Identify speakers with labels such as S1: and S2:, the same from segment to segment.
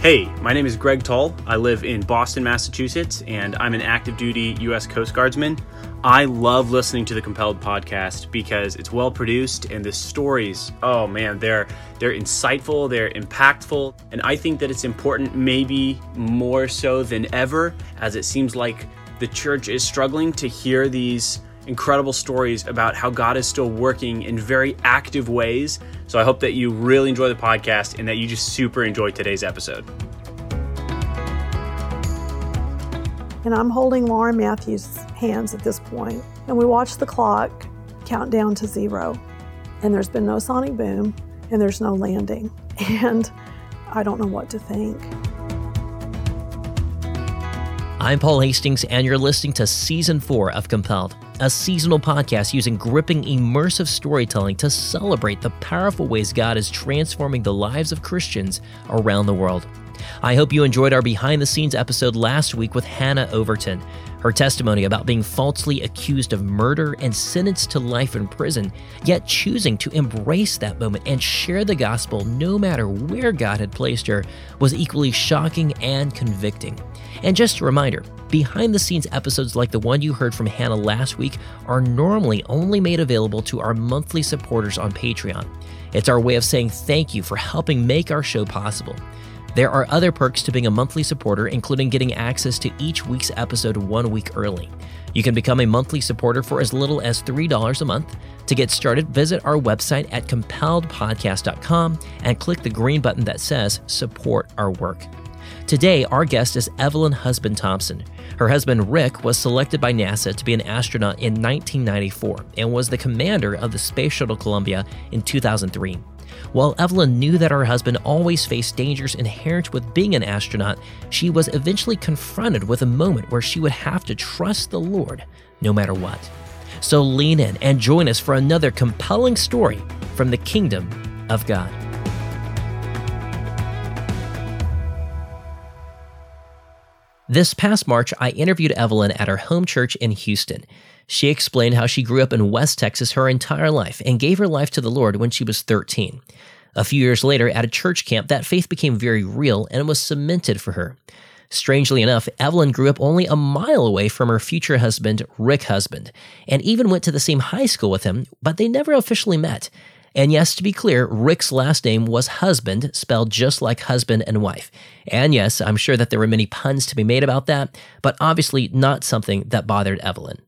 S1: Hey, my name is Greg Tull. I live in Boston, Massachusetts, and I'm an active duty U.S. Coast Guardsman. I love listening to the Compelled podcast because it's well produced and the stories, oh man, they're they're insightful, they're impactful, and I think that it's important maybe more so than ever as it seems like the church is struggling to hear these incredible stories about how God is still working in very active ways. So I hope that you really enjoy the podcast and that you just super enjoy today's episode.
S2: And I'm holding Laura and Matthew's hands at this point, and we watch the clock count down to zero. And there's been no sonic boom, and there's no landing. And I don't know what to think.
S3: I'm Paul Hastings, and you're listening to Season 4 of Compelled, a seasonal podcast using gripping, immersive storytelling to celebrate the powerful ways God is transforming the lives of Christians around the world. I hope you enjoyed our behind the scenes episode last week with Hannah Overton. Her testimony about being falsely accused of murder and sentenced to life in prison, yet choosing to embrace that moment and share the gospel no matter where God had placed her, was equally shocking and convicting. And just a reminder behind the scenes episodes like the one you heard from Hannah last week are normally only made available to our monthly supporters on Patreon. It's our way of saying thank you for helping make our show possible. There are other perks to being a monthly supporter, including getting access to each week's episode one week early. You can become a monthly supporter for as little as $3 a month. To get started, visit our website at compelledpodcast.com and click the green button that says Support Our Work. Today, our guest is Evelyn Husband Thompson. Her husband, Rick, was selected by NASA to be an astronaut in 1994 and was the commander of the Space Shuttle Columbia in 2003. While Evelyn knew that her husband always faced dangers inherent with being an astronaut, she was eventually confronted with a moment where she would have to trust the Lord no matter what. So lean in and join us for another compelling story from the kingdom of God. This past March, I interviewed Evelyn at her home church in Houston. She explained how she grew up in West Texas her entire life and gave her life to the Lord when she was 13. A few years later, at a church camp, that faith became very real and was cemented for her. Strangely enough, Evelyn grew up only a mile away from her future husband, Rick Husband, and even went to the same high school with him, but they never officially met. And yes, to be clear, Rick's last name was Husband, spelled just like husband and wife. And yes, I'm sure that there were many puns to be made about that, but obviously not something that bothered Evelyn.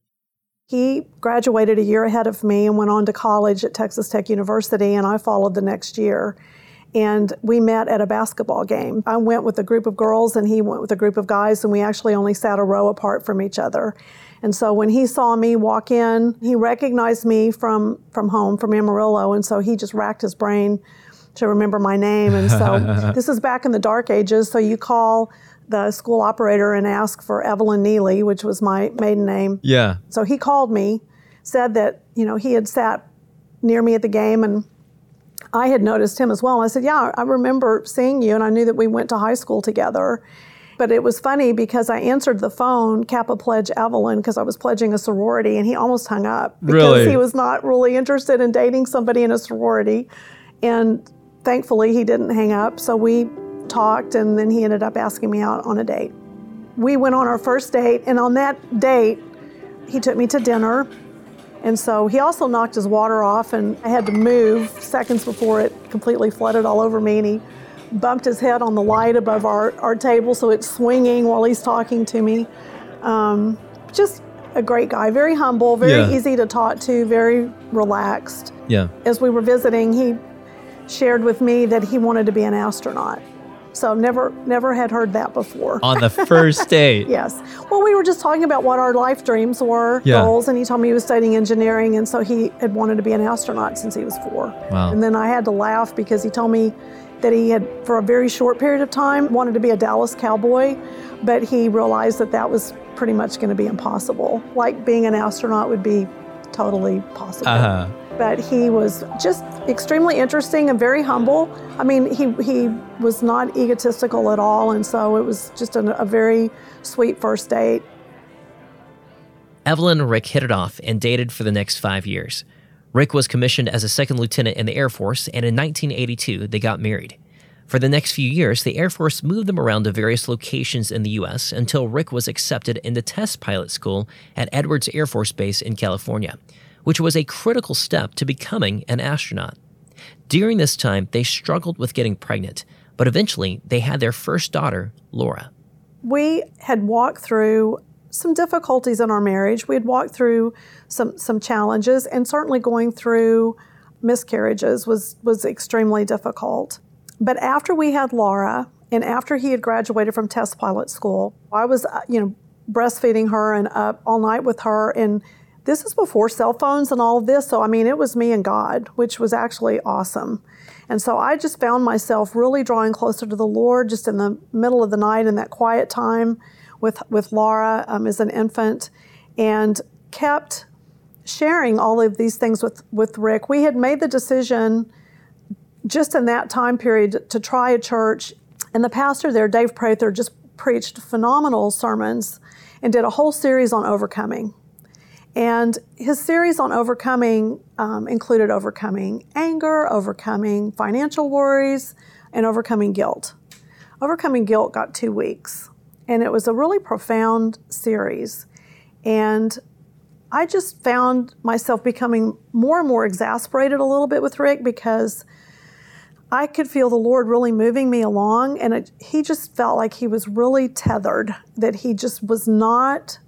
S2: He graduated a year ahead of me and went on to college at Texas Tech University, and I followed the next year. And we met at a basketball game. I went with a group of girls, and he went with a group of guys, and we actually only sat a row apart from each other. And so when he saw me walk in, he recognized me from, from home, from Amarillo, and so he just racked his brain to remember my name. And so this is back in the dark ages, so you call the school operator and ask for Evelyn Neely, which was my maiden name.
S4: Yeah.
S2: So he called me, said that, you know, he had sat near me at the game and I had noticed him as well. And I said, Yeah, I remember seeing you and I knew that we went to high school together. But it was funny because I answered the phone, Kappa Pledge Evelyn, because I was pledging a sorority, and he almost hung up because
S4: Really?
S2: he was not really interested in dating somebody in a sorority. And thankfully, he didn't hang up. So we talked, and then he ended up asking me out on a date. We went on our first date, and on that date, he took me to dinner. And so he also knocked his water off, and I had to move seconds before it completely flooded all over me. And he bumped his head on the light above our, our table, so it's swinging while he's talking to me. Um, just a great guy, very humble, very
S4: Yeah.
S2: easy to talk to, very relaxed.
S4: Yeah.
S2: As we were visiting, he shared with me that he wanted to be an astronaut. So never never had heard that before.
S4: On the first date.
S2: Yes. Well, we were just talking about what our life dreams were,
S4: Yeah.
S2: goals, and he told me he was studying engineering, and so he had wanted to be an astronaut since he was four.
S4: Wow.
S2: And then I had to laugh because he told me that he had, for a very short period of time, wanted to be a Dallas Cowboy, but he realized that that was pretty much going to be impossible. Like being an astronaut would be totally possible
S4: Uh-huh.
S2: But he was just extremely interesting and very humble. I mean, he, he was not egotistical at all, and so it was just an, a very sweet first date.
S3: Evelyn and Rick hit it off and dated for the next five years. Rick was commissioned as a second lieutenant in the Air Force, and in 1982, they got married. For the next few years, the Air Force moved them around to various locations in the U.S. until Rick was accepted into test pilot school at Edwards Air Force Base in California, which was a critical step to becoming an astronaut. During this time, they struggled with getting pregnant, but eventually they had their first daughter, Laura.
S2: We had walked through some difficulties in our marriage. We had walked through some, some challenges, and certainly going through miscarriages was, was extremely difficult. But after we had Laura, and after he had graduated from test pilot school, I was, uh, you know, breastfeeding her and up all night with her. And this is before cell phones and all of this. So, I mean, it was me and God, which was actually awesome. And so I just found myself really drawing closer to the Lord just in the middle of the night in that quiet time with, with Laura um, as an infant and kept sharing all of these things with, with Rick. We had made the decision just in that time period to try a church. And the pastor there, Dave Prather, just preached phenomenal sermons and did a whole series on overcoming. And his series on overcoming um, included overcoming anger, overcoming financial worries, and overcoming guilt. Overcoming guilt got two weeks, and it was a really profound series. And I just found myself becoming more and more exasperated a little bit with Rick because I could feel the Lord really moving me along, and it, he just felt like he was really tethered, that he just was not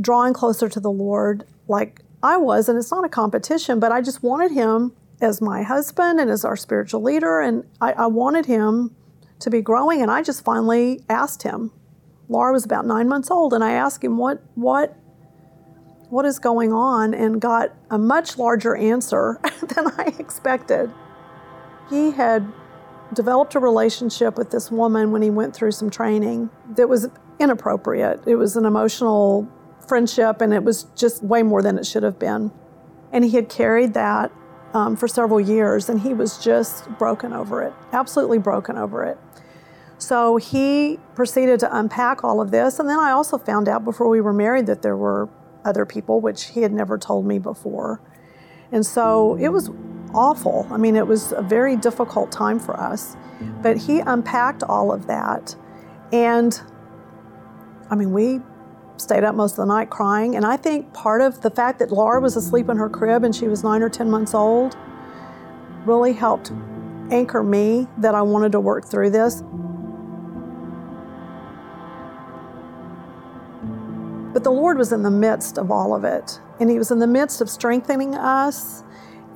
S2: drawing closer to the Lord like I was. And it's not a competition, but I just wanted him as my husband and as our spiritual leader, and I, I wanted him to be growing. And I just finally asked him. Laura was about nine months old, and I asked him what what what is going on, and got a much larger answer than I expected he had developed a relationship with this woman when he went through some training that was inappropriate. It was an emotional friendship, and it was just way more than it should have been. And he had carried that um, for several years, and he was just broken over it, absolutely broken over it. So he proceeded to unpack all of this, and then I also found out before we were married that there were other people, which he had never told me before. And so it was awful. I mean, it was a very difficult time for us. But he unpacked all of that. And I mean, we stayed up most of the night crying. And I think part of the fact that Laura was asleep in her crib and she was nine or 10 months old really helped anchor me that I wanted to work through this. But the Lord was in the midst of all of it, and He was in the midst of strengthening us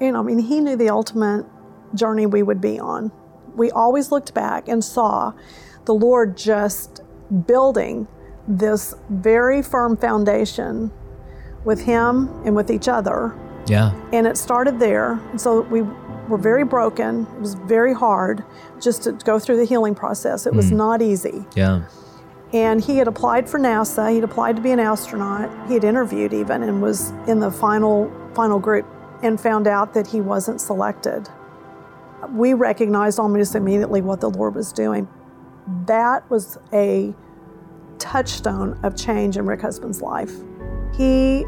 S2: know, I mean, he knew the ultimate journey we would be on. We always looked back and saw the Lord just building this very firm foundation with Him and with each other.
S3: Yeah.
S2: And it started there. So we were very broken. It was very hard just to go through the healing process. It was mm. not easy.
S3: Yeah.
S2: And he had applied for NASA. He'd applied to be an astronaut. He had interviewed even and was in the final final group and found out that he wasn't selected. We recognized almost immediately what the Lord was doing. That was a touchstone of change in Rick Husband's life. He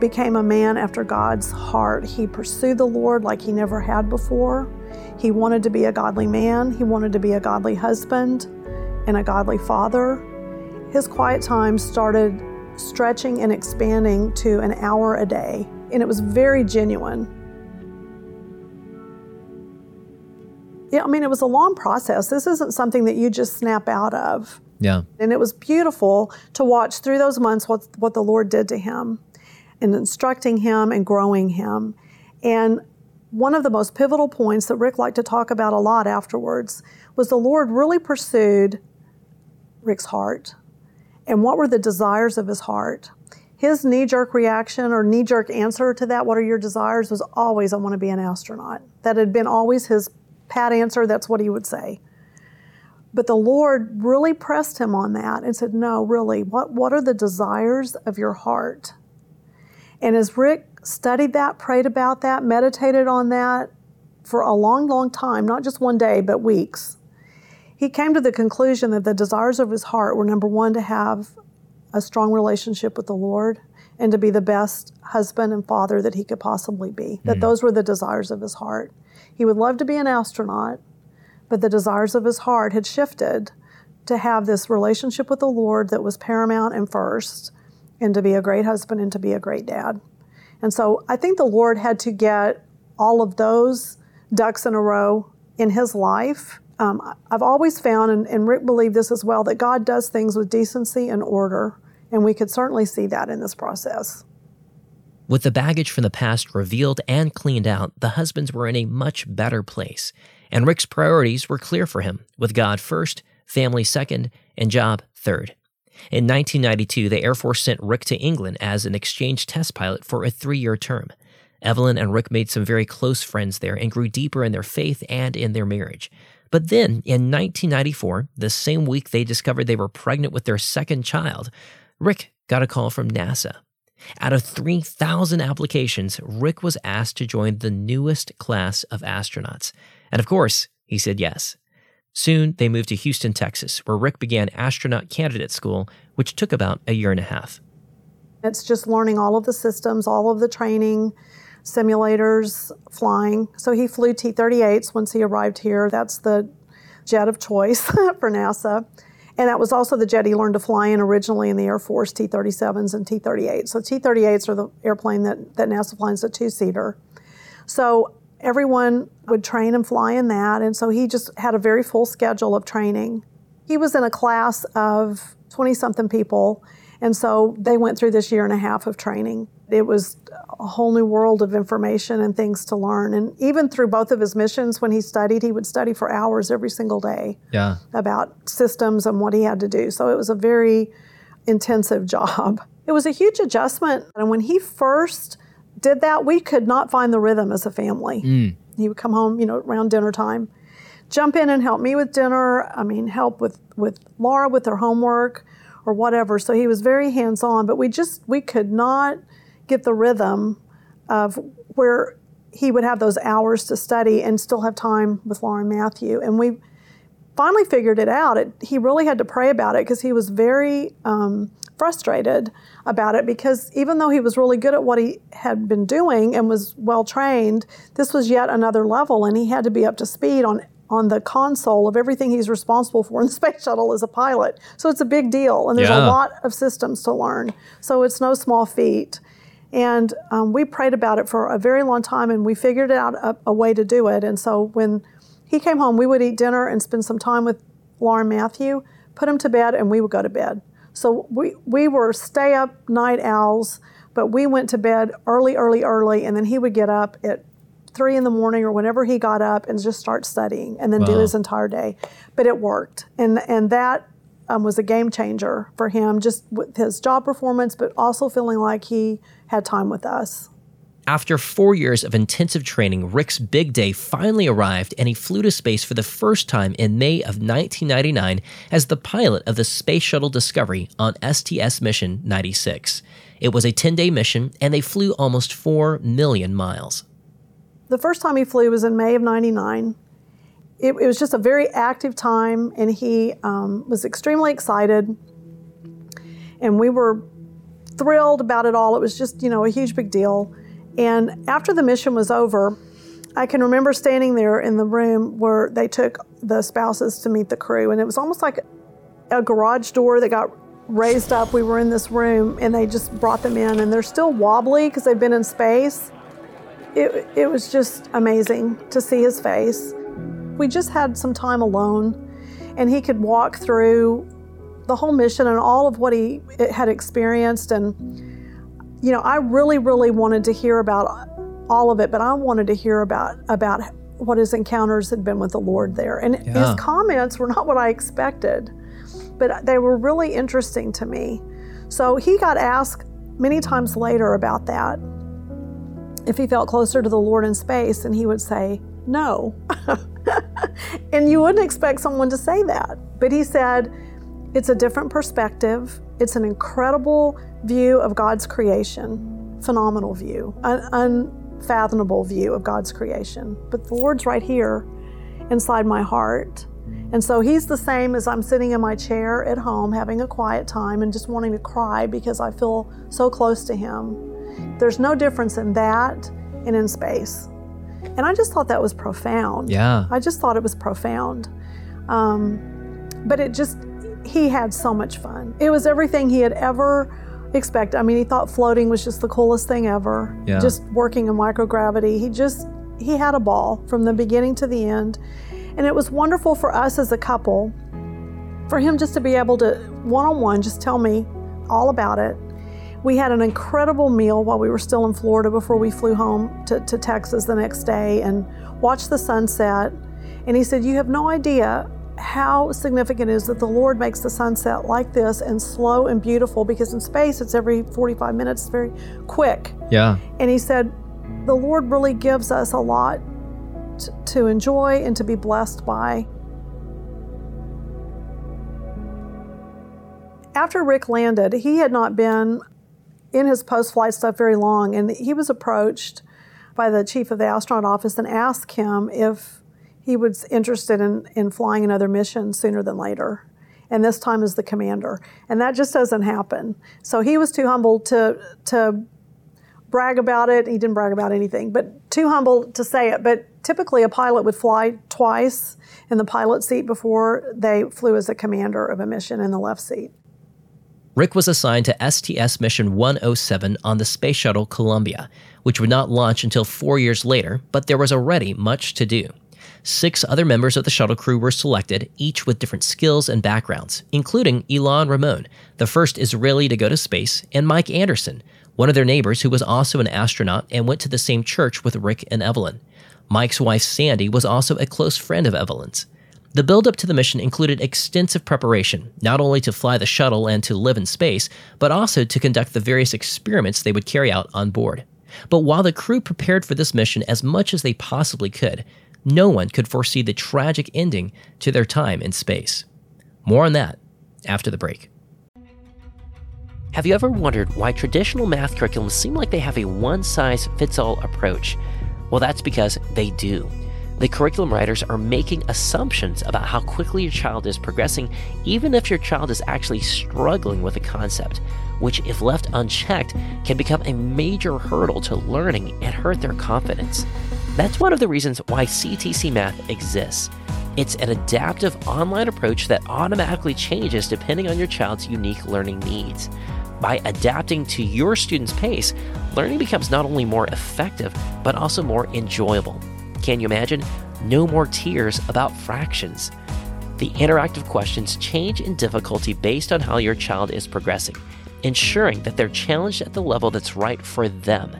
S2: became a man after God's heart. He pursued the Lord like he never had before. He wanted to be a godly man, he wanted to be a godly husband and a godly father. His quiet time started stretching and expanding to an hour a day and it was very genuine. Yeah, I mean, it was a long process. This isn't something that you just snap out of.
S3: Yeah.
S2: And it was beautiful to watch through those months what, what the Lord did to him and instructing him and growing him. And one of the most pivotal points that Rick liked to talk about a lot afterwards was the Lord really pursued Rick's heart and what were the desires of his heart his knee jerk reaction or knee jerk answer to that, what are your desires, was always, I want to be an astronaut. That had been always his pat answer, that's what he would say. But the Lord really pressed him on that and said, No, really, what, what are the desires of your heart? And as Rick studied that, prayed about that, meditated on that for a long, long time, not just one day, but weeks, he came to the conclusion that the desires of his heart were number one, to have a strong relationship with the Lord and to be the best husband and father that he could possibly be. That mm. those were the desires of his heart. He would love to be an astronaut, but the desires of his heart had shifted to have this relationship with the Lord that was paramount and first, and to be a great husband and to be a great dad. And so I think the Lord had to get all of those ducks in a row in his life. Um, I've always found, and, and Rick believed this as well, that God does things with decency and order, and we could certainly see that in this process.
S3: With the baggage from the past revealed and cleaned out, the husbands were in a much better place, and Rick's priorities were clear for him with God first, family second, and job third. In 1992, the Air Force sent Rick to England as an exchange test pilot for a three year term. Evelyn and Rick made some very close friends there and grew deeper in their faith and in their marriage. But then, in 1994, the same week they discovered they were pregnant with their second child, Rick got a call from NASA. Out of 3,000 applications, Rick was asked to join the newest class of astronauts. And of course, he said yes. Soon, they moved to Houston, Texas, where Rick began astronaut candidate school, which took about a year and a half.
S2: It's just learning all of the systems, all of the training, simulators, flying. So he flew T 38s once he arrived here. That's the jet of choice for NASA. And that was also the jet he learned to fly in originally in the Air Force, T 37s and T 38s. So T 38s are the airplane that, that NASA flies, a two seater. So everyone would train and fly in that. And so he just had a very full schedule of training. He was in a class of 20 something people. And so they went through this year and a half of training. It was a whole new world of information and things to learn. And even through both of his missions, when he studied, he would study for hours every single day
S3: yeah.
S2: about systems and what he had to do. So it was a very intensive job. It was a huge adjustment. And when he first did that, we could not find the rhythm as a family.
S3: Mm.
S2: He would come home, you know, around dinner time, jump in and help me with dinner. I mean, help with with Laura with her homework or whatever. So he was very hands on, but we just we could not get the rhythm of where he would have those hours to study and still have time with Laura and Matthew. And we finally figured it out. It, he really had to pray about it because he was very um, frustrated about it because even though he was really good at what he had been doing and was well trained, this was yet another level, and he had to be up to speed on on the console of everything he's responsible for in the space shuttle as a pilot. So it's a big deal, and there's
S3: Yeah.
S2: a lot of systems to learn. So it's no small feat. And um, we prayed about it for a very long time, and we figured out a, a way to do it. And so when he came home, we would eat dinner and spend some time with Laura and Matthew, put him to bed, and we would go to bed. So we, we were stay up night owls, but we went to bed early, early, early, and then he would get up at three in the morning or whenever he got up and just start studying and then do his entire day. But it worked, and and that um, was a game changer for him, just with his job performance, but also feeling like he had time with us.
S3: After four years of intensive training, Rick's big day finally arrived and he flew to space for the first time in May of 1999 as the pilot of the Space Shuttle Discovery on STS Mission 96. It was a 10 day mission and they flew almost 4 million miles.
S2: The first time he flew was in May of '99. It, it was just a very active time, and he um, was extremely excited. And we were thrilled about it all. It was just, you know, a huge big deal. And after the mission was over, I can remember standing there in the room where they took the spouses to meet the crew, and it was almost like a garage door that got raised up. We were in this room, and they just brought them in, and they're still wobbly because they've been in space. It, it was just amazing to see his face. We just had some time alone, and he could walk through the whole mission and all of what he had experienced. And, you know, I really, really wanted to hear about all of it, but I wanted to hear about, about what his encounters had been with the Lord there. And
S3: Yeah.
S2: his comments were not what I expected, but they were really interesting to me. So he got asked many times later about that if he felt closer to the Lord in space, and he would say, No. and you wouldn't expect someone to say that. But he said, It's a different perspective. It's an incredible view of God's creation, phenomenal view, an unfathomable view of God's creation. But the Lord's right here inside my heart. And so he's the same as I'm sitting in my chair at home having a quiet time and just wanting to cry because I feel so close to him. There's no difference in that and in space. And I just thought that was profound.
S3: Yeah.
S2: I just thought it was profound. Um, but it just, he had so much fun. It was everything he had ever expected. I mean, he thought floating was just the coolest thing ever.
S3: Yeah.
S2: Just working in microgravity. He just, he had a ball from the beginning to the end. And it was wonderful for us as a couple, for him just to be able to one on one just tell me all about it. We had an incredible meal while we were still in Florida before we flew home to, to Texas the next day and watched the sunset. And he said, You have no idea how significant it is that the Lord makes the sunset like this and slow and beautiful because in space it's every 45 minutes, it's very quick.
S3: Yeah.
S2: And he said, The Lord really gives us a lot t- to enjoy and to be blessed by. After Rick landed, he had not been in his post flight stuff very long, and he was approached by the chief of the astronaut office and asked him if he was interested in, in flying another mission sooner than later. And this time as the commander. And that just doesn't happen. So he was too humble to, to brag about it. He didn't brag about anything, but too humble to say it. But typically, a pilot would fly twice in the pilot seat before they flew as a commander of a mission in the left seat.
S3: Rick was assigned to STS Mission 107 on the Space Shuttle Columbia, which would not launch until four years later, but there was already much to do. Six other members of the shuttle crew were selected, each with different skills and backgrounds, including Ilan Ramon, the first Israeli to go to space, and Mike Anderson, one of their neighbors who was also an astronaut and went to the same church with Rick and Evelyn. Mike's wife Sandy was also a close friend of Evelyn's. The build-up to the mission included extensive preparation, not only to fly the shuttle and to live in space, but also to conduct the various experiments they would carry out on board. But while the crew prepared for this mission as much as they possibly could, no one could foresee the tragic ending to their time in space. More on that after the break. Have you ever wondered why traditional math curriculums seem like they have a one size fits all approach? Well, that's because they do. The curriculum writers are making assumptions about how quickly your child is progressing, even if your child is actually struggling with a concept, which, if left unchecked, can become a major hurdle to learning and hurt their confidence. That's one of the reasons why CTC Math exists. It's an adaptive online approach that automatically changes depending on your child's unique learning needs. By adapting to your student's pace, learning becomes not only more effective, but also more enjoyable. Can you imagine? No more tears about fractions. The interactive questions change in difficulty based on how your child is progressing, ensuring that they're challenged at the level that's right for them.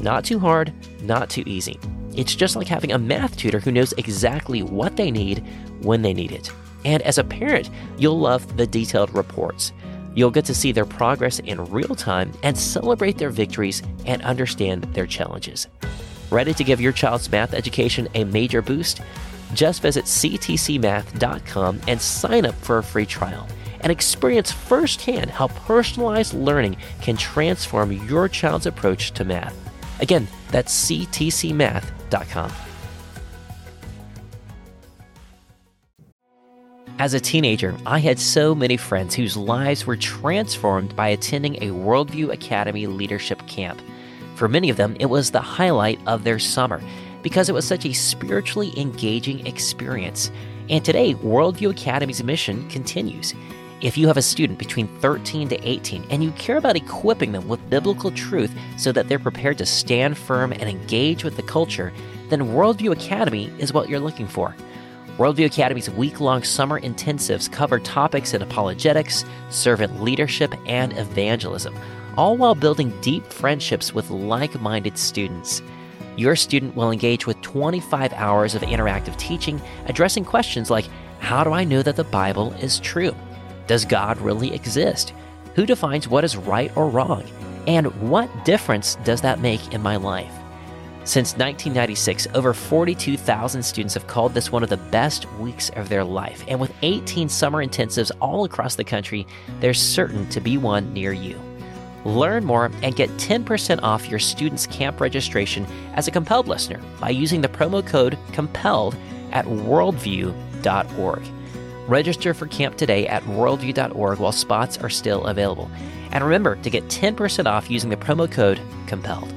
S3: Not too hard, not too easy. It's just like having a math tutor who knows exactly what they need when they need it. And as a parent, you'll love the detailed reports. You'll get to see their progress in real time and celebrate their victories and understand their challenges. Ready to give your child's math education a major boost? Just visit ctcmath.com and sign up for a free trial and experience firsthand how personalized learning can transform your child's approach to math. Again, that's ctcmath.com. As a teenager, I had so many friends whose lives were transformed by attending a Worldview Academy leadership camp. For many of them, it was the highlight of their summer because it was such a spiritually engaging experience. And today, Worldview Academy's mission continues. If you have a student between 13 to 18 and you care about equipping them with biblical truth so that they're prepared to stand firm and engage with the culture, then Worldview Academy is what you're looking for. Worldview Academy's week long summer intensives cover topics in apologetics, servant leadership, and evangelism, all while building deep friendships with like minded students. Your student will engage with 25 hours of interactive teaching addressing questions like How do I know that the Bible is true? Does God really exist? Who defines what is right or wrong? And what difference does that make in my life? Since 1996, over 42,000 students have called this one of the best weeks of their life. And with 18 summer intensives all across the country, there's certain to be one near you. Learn more and get 10% off your student's camp registration as a compelled listener by using the promo code COMPELLED at worldview.org. Register for camp today at worldview.org while spots are still available. And remember to get 10% off using the promo code COMPELLED.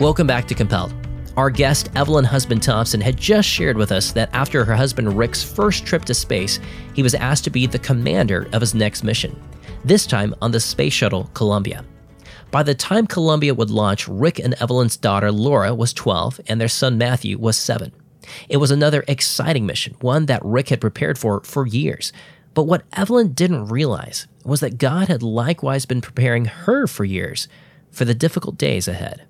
S3: Welcome back to Compelled. Our guest, Evelyn Husband Thompson, had just shared with us that after her husband Rick's first trip to space, he was asked to be the commander of his next mission, this time on the Space Shuttle Columbia. By the time Columbia would launch, Rick and Evelyn's daughter Laura was 12 and their son Matthew was 7. It was another exciting mission, one that Rick had prepared for for years. But what Evelyn didn't realize was that God had likewise been preparing her for years for the difficult days ahead.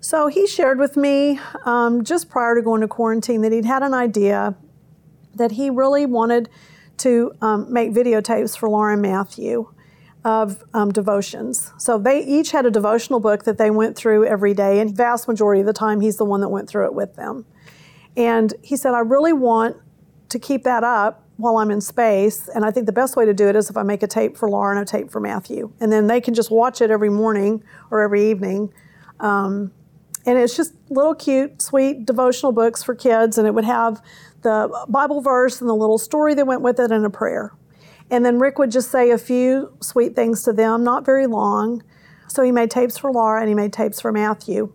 S2: So he shared with me um, just prior to going to quarantine that he'd had an idea that he really wanted to um, make videotapes for Laura and Matthew of um, devotions. So they each had a devotional book that they went through every day, and vast majority of the time he's the one that went through it with them. And he said, I really want to keep that up while I'm in space, and I think the best way to do it is if I make a tape for Laura and a tape for Matthew, and then they can just watch it every morning or every evening. Um, and it's just little cute, sweet devotional books for kids, and it would have the Bible verse and the little story that went with it and a prayer. And then Rick would just say a few sweet things to them, not very long. So he made tapes for Laura and he made tapes for Matthew.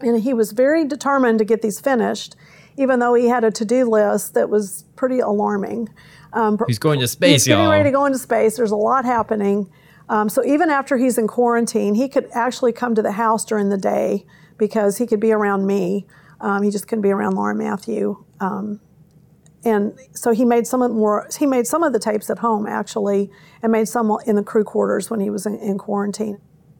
S2: And he was very determined to get these finished, even though he had a to do list that was pretty alarming.
S3: Um, he's going to space,
S2: he's getting
S3: y'all.
S2: ready to go into space. There's a lot happening. Um, so even after he's in quarantine, he could actually come to the house during the day because he could be around me. Um, he just couldn't be around Laura and Matthew. Um, and so he made some of more. He made some of the tapes at home actually, and made some in the crew quarters when he was in, in quarantine.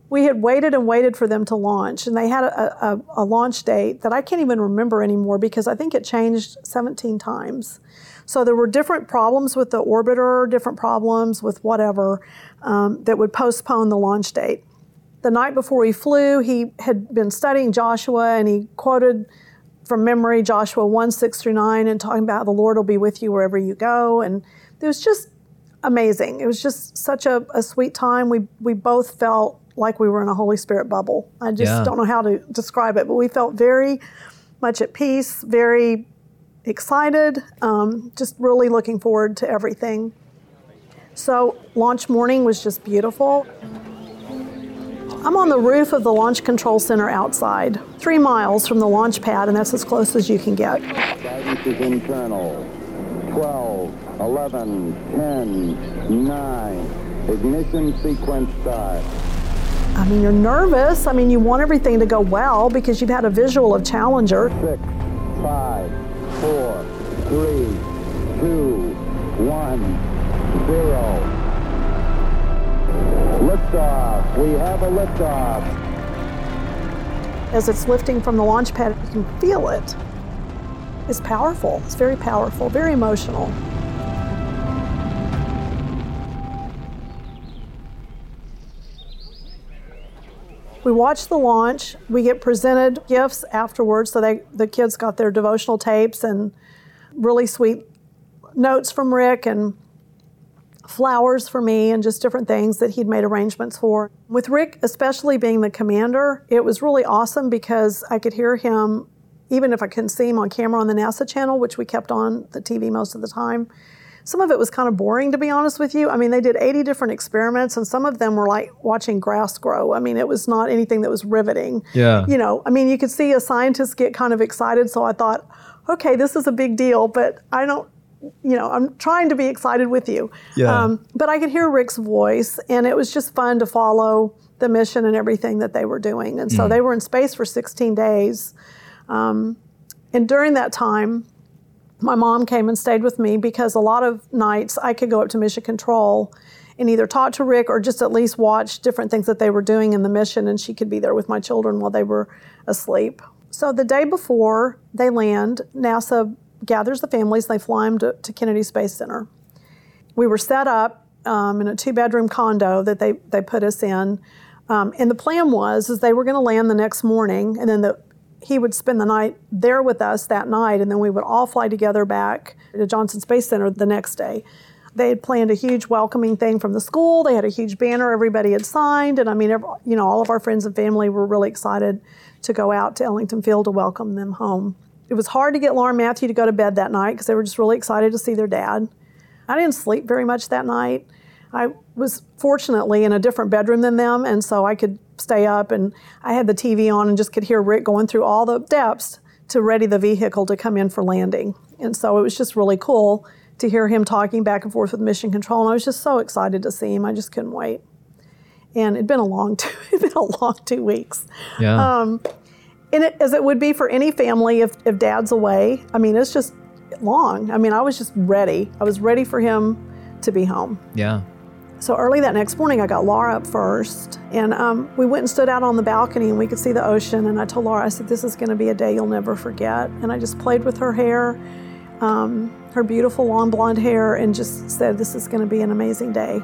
S2: We had waited and waited for them to launch, and they had a, a, a, launch date that I can't even remember anymore because I think it changed 17 times. So there were different problems with the orbiter, different problems with whatever um, that would postpone the launch date the night before he flew, he had been studying Joshua and he quoted from memory Joshua 1 6 through 9 and talking about the Lord will be with you wherever you go. And it was just amazing. It was just such a, a sweet time. We, we both felt like we were in a Holy Spirit bubble. I just yeah. don't know how to describe it, but we felt very much at peace, very excited, um, just really looking forward to everything. So, launch morning was just beautiful. I'm on the roof of the Launch Control Center outside, three miles from the launch pad, and that's as close as you can get.
S4: Guidance is internal. 12, 11, 10, 9. Ignition sequence start.
S2: I mean, you're nervous. I mean, you want everything to go well because you've had a visual of Challenger.
S4: Six, five, four, three, two, one, zero. Liftoff. We have a liftoff.
S2: As it's lifting from the launch pad, you can feel it. It's powerful. It's very powerful, very emotional. We watch the launch. We get presented gifts afterwards. So they, the kids got their devotional tapes and really sweet notes from Rick and flowers for me and just different things that he'd made arrangements for. With Rick, especially being the commander, it was really awesome because I could hear him, even if I couldn't see him on camera on the NASA channel, which we kept on the TV most of the time. Some of it was kind of boring, to be honest with you. I mean, they did 80 different experiments, and some of them were like watching grass grow. I mean, it was not anything that was riveting.
S3: Yeah.
S2: You know, I mean, you could see a scientist get kind of excited, so I thought, okay, this is a big deal, but I don't you know, I'm trying to be excited with you.
S3: Yeah. Um,
S2: but I could hear Rick's voice, and it was just fun to follow the mission and everything that they were doing. And so mm. they were in space for 16 days. Um, and during that time, my mom came and stayed with me because a lot of nights I could go up to Mission Control and either talk to Rick or just at least watch different things that they were doing in the mission, and she could be there with my children while they were asleep. So the day before they land, NASA gathers the families, they fly them to, to Kennedy Space Center. We were set up um, in a two bedroom condo that they, they put us in. Um, and the plan was is they were going to land the next morning, and then the, he would spend the night there with us that night, and then we would all fly together back to Johnson Space Center the next day. They had planned a huge welcoming thing from the school. They had a huge banner everybody had signed, and I mean, every, you know, all of our friends and family were really excited to go out to Ellington Field to welcome them home. It was hard to get Laura and Matthew to go to bed that night because they were just really excited to see their dad. I didn't sleep very much that night. I was fortunately in a different bedroom than them, and so I could stay up and I had the TV on and just could hear Rick going through all the steps to ready the vehicle to come in for landing. And so it was just really cool to hear him talking back and forth with Mission Control, and I was just so excited to see him. I just couldn't wait. And it'd been a long two, it'd been a long two weeks.
S3: Yeah.
S2: Um, and it, as it would be for any family if, if dad's away. I mean, it's just long. I mean, I was just ready. I was ready for him to be home.
S3: yeah.
S2: So early that next morning, I got Laura up first, and um, we went and stood out on the balcony, and we could see the ocean. And I told Laura, I said, "This is going to be a day you'll never forget." And I just played with her hair, um, her beautiful long blonde hair, and just said, "This is going to be an amazing day."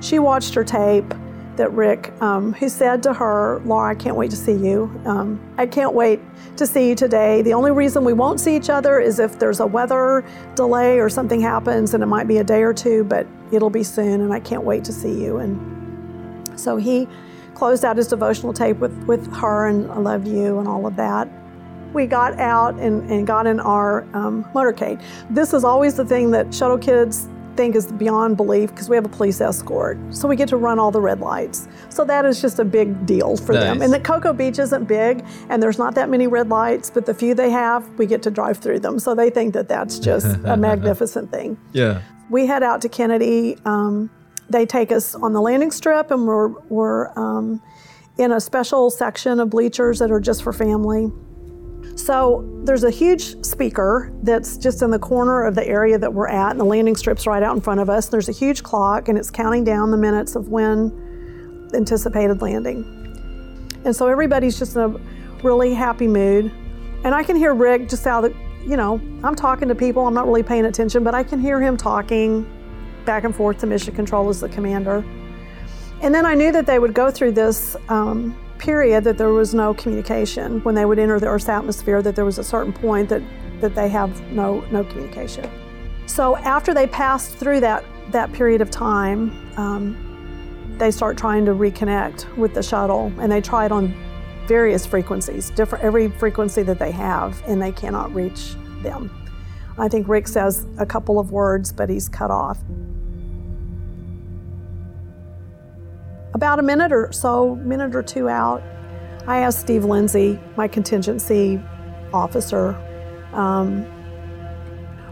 S2: She watched her tape that Rick, um, who said to her, Laura, I can't wait to see you. Um, I can't wait to see you today. The only reason we won't see each other is if there's a weather delay or something happens, and it might be a day or two, but it'll be soon, and I can't wait to see you. And so he closed out his devotional tape with, with her and I love you and all of that. We got out and, and got in our um, motorcade. This is always the thing that shuttle kids think is beyond belief because we have a police escort. So we get to run all the red lights. So that is just a big deal for them. And the Cocoa Beach isn't big and there's not that many red lights, but the few they have, we get to drive through them. So they think that that's just a magnificent thing
S3: Yeah.
S2: we head out to Kennedy. Um, they take us on the landing strip, and we're, we're um, in a special section of bleachers that are just for family. So there's a huge speaker that's just in the corner of the area that we're at, and the landing strip's right out in front of us. There's a huge clock, and it's counting down the minutes of when anticipated landing. And so everybody's just in a really happy mood. And I can hear Rick just out of the, you know, I'm talking to people, I'm not really paying attention, but I can hear him talking back and forth to Mission Control as the commander. And then I knew that they would go through this um, period that there was no communication. When they would enter the Earth's atmosphere, that there was a certain point that, that they have no, no communication. So after they passed through that, that period of time, um, they start trying to reconnect with the shuttle, and they try it on various frequencies, different every frequency that they have, and they cannot reach them. I think Rick says a couple of words, but he's cut off. About a minute or so, minute or two out, I asked Steve Lindsey, my contingency officer, um,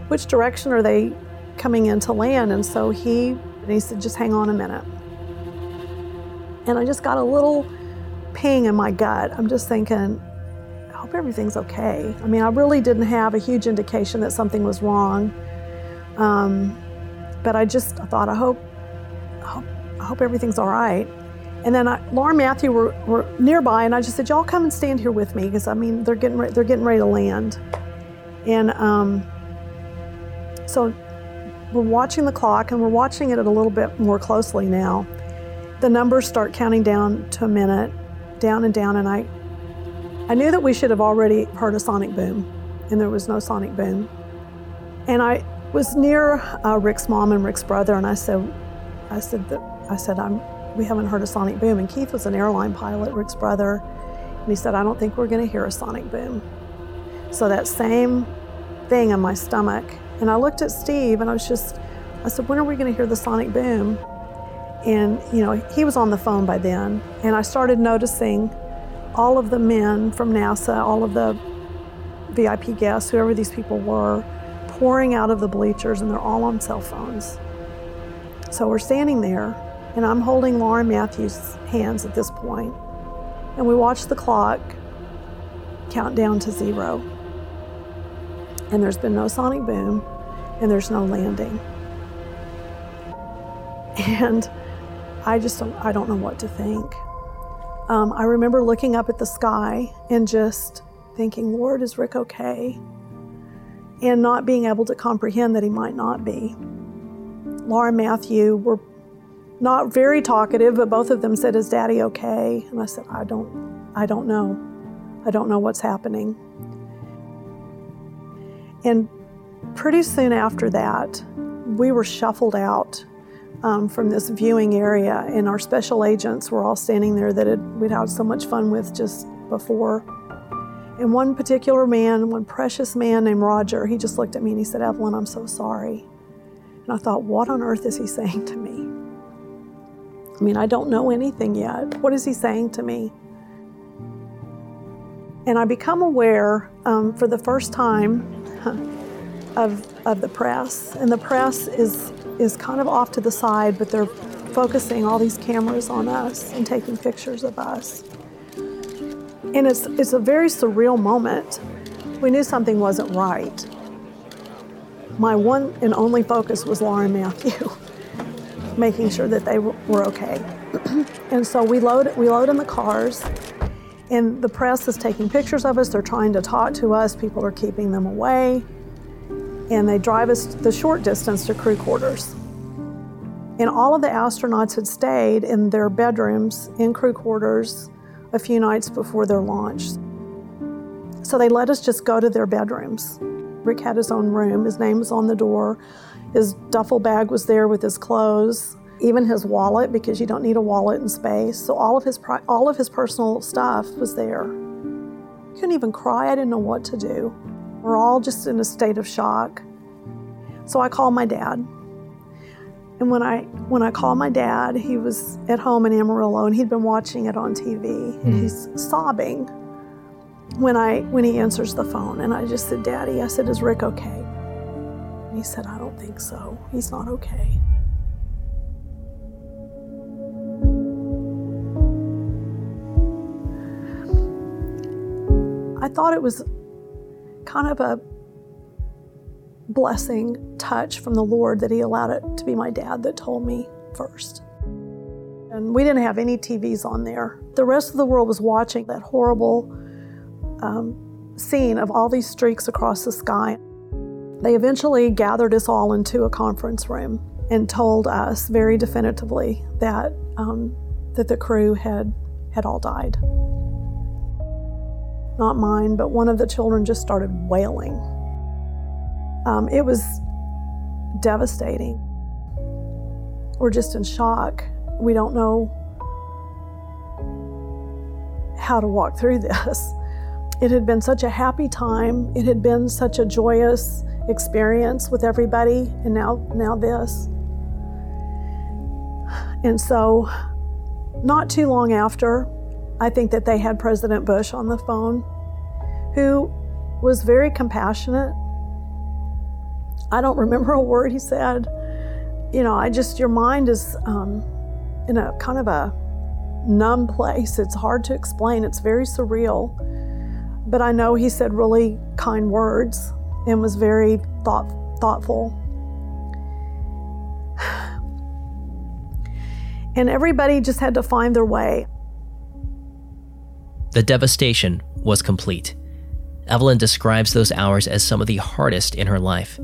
S2: which direction are they coming in to land? And so he, and he said, just hang on a minute. And I just got a little ping in my gut. I'm just thinking, I hope everything's okay. I mean, I really didn't have a huge indication that something was wrong. Um, but I just I thought, I hope, I hope, everything's all right. And then I, Laura and Matthew were, were nearby, and I just said, "Y'all come and stand here with me because I mean they're getting re- they're getting ready to land." And um, so we're watching the clock, and we're watching it a little bit more closely now. The numbers start counting down to a minute, down and down, and I I knew that we should have already heard a sonic boom, and there was no sonic boom. And I was near uh, Rick's mom and Rick's brother, and I said, I said that I said I'm we haven't heard a sonic boom. And Keith was an airline pilot, Rick's brother, and he said I don't think we're going to hear a sonic boom. So that same thing in my stomach, and I looked at Steve, and I was just I said, when are we going to hear the sonic boom? And you know he was on the phone by then, and I started noticing all of the men from NASA, all of the VIP guests, whoever these people were, pouring out of the bleachers, and they're all on cell phones. So we're standing there, and I'm holding Laura and Matthew's hands at this point, and we watch the clock count down to zero. And there's been no sonic boom, and there's no landing. And I just don't, I don't know what to think. Um, I remember looking up at the sky and just thinking, Lord, is Rick okay? And not being able to comprehend that he might not be. Laura and Matthew were not very talkative, but both of them said, Is daddy okay? And I said, I don't, I don't know. I don't know what's happening. And pretty soon after that, we were shuffled out um, from this viewing area, and our special agents were all standing there that we'd had so much fun with just before. And one particular man, one precious man named Roger, he just looked at me and he said, Evelyn, I'm so sorry. And I thought, what on earth is he saying to me? I mean, I don't know anything yet. What is he saying to me? And I become aware um, for the first time of, of the press. And the press is, is kind of off to the side, but they're focusing all these cameras on us and taking pictures of us. And it's, it's a very surreal moment. We knew something wasn't right. My one and only focus was Laura and Matthew, making sure that they were okay. and so we load, we load in the cars, and the press is taking pictures of us. They're trying to talk to us. People are keeping them away. And they drive us the short distance to crew quarters. And all of the astronauts had stayed in their bedrooms in crew quarters a few nights before their launch. So they let us just go to their bedrooms. Rick had his own room, his name was on the door, his duffel bag was there with his clothes, even his wallet because you don't need a wallet in space. So all of his all of his personal stuff was there. Couldn't even cry. I didn't know what to do. We're all just in a state of shock. So I called my dad. And when I when I called my dad, he was at home in Amarillo and he'd been watching it on TV and mm. he's sobbing when I when he answers the phone and I just said, "Daddy," I said, "Is Rick okay?" And he said, "I don't think so. He's not okay." I thought it was kind of a blessing touch from the Lord that He allowed it to be my dad that told me first. And we didn't have any TVs on there. The rest of the world was watching that horrible um, scene of all these streaks across the sky. They eventually gathered us all into a conference room and told us very definitively that um, that the crew had had all died not mine, but one of the children just started wailing. Um, it was devastating. We're just in shock. We don't know how to walk through this. It had been such a happy time. It had been such a joyous experience with everybody, and now, now this. And so, not too long after, I think that they had President Bush on the phone, who was very compassionate. I don't remember a word he said. You know, I just, your mind is um, in a kind of a numb place. It's hard to explain, it's very surreal. But I know he said really kind words and was very thought, thoughtful. And everybody just had to find their way.
S3: The devastation was complete. Evelyn describes those hours as some of the hardest in her life.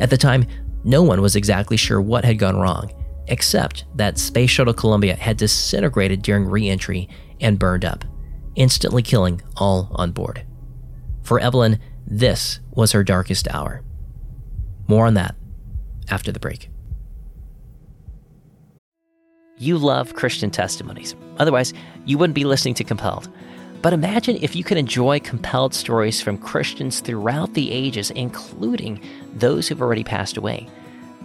S3: At the time, no one was exactly sure what had gone wrong, except that Space Shuttle Columbia had disintegrated during re entry and burned up, instantly killing all on board. For Evelyn, this was her darkest hour. More on that after the break. You love Christian testimonies. Otherwise, you wouldn't be listening to Compelled. But imagine if you could enjoy compelled stories from Christians throughout the ages, including those who've already passed away.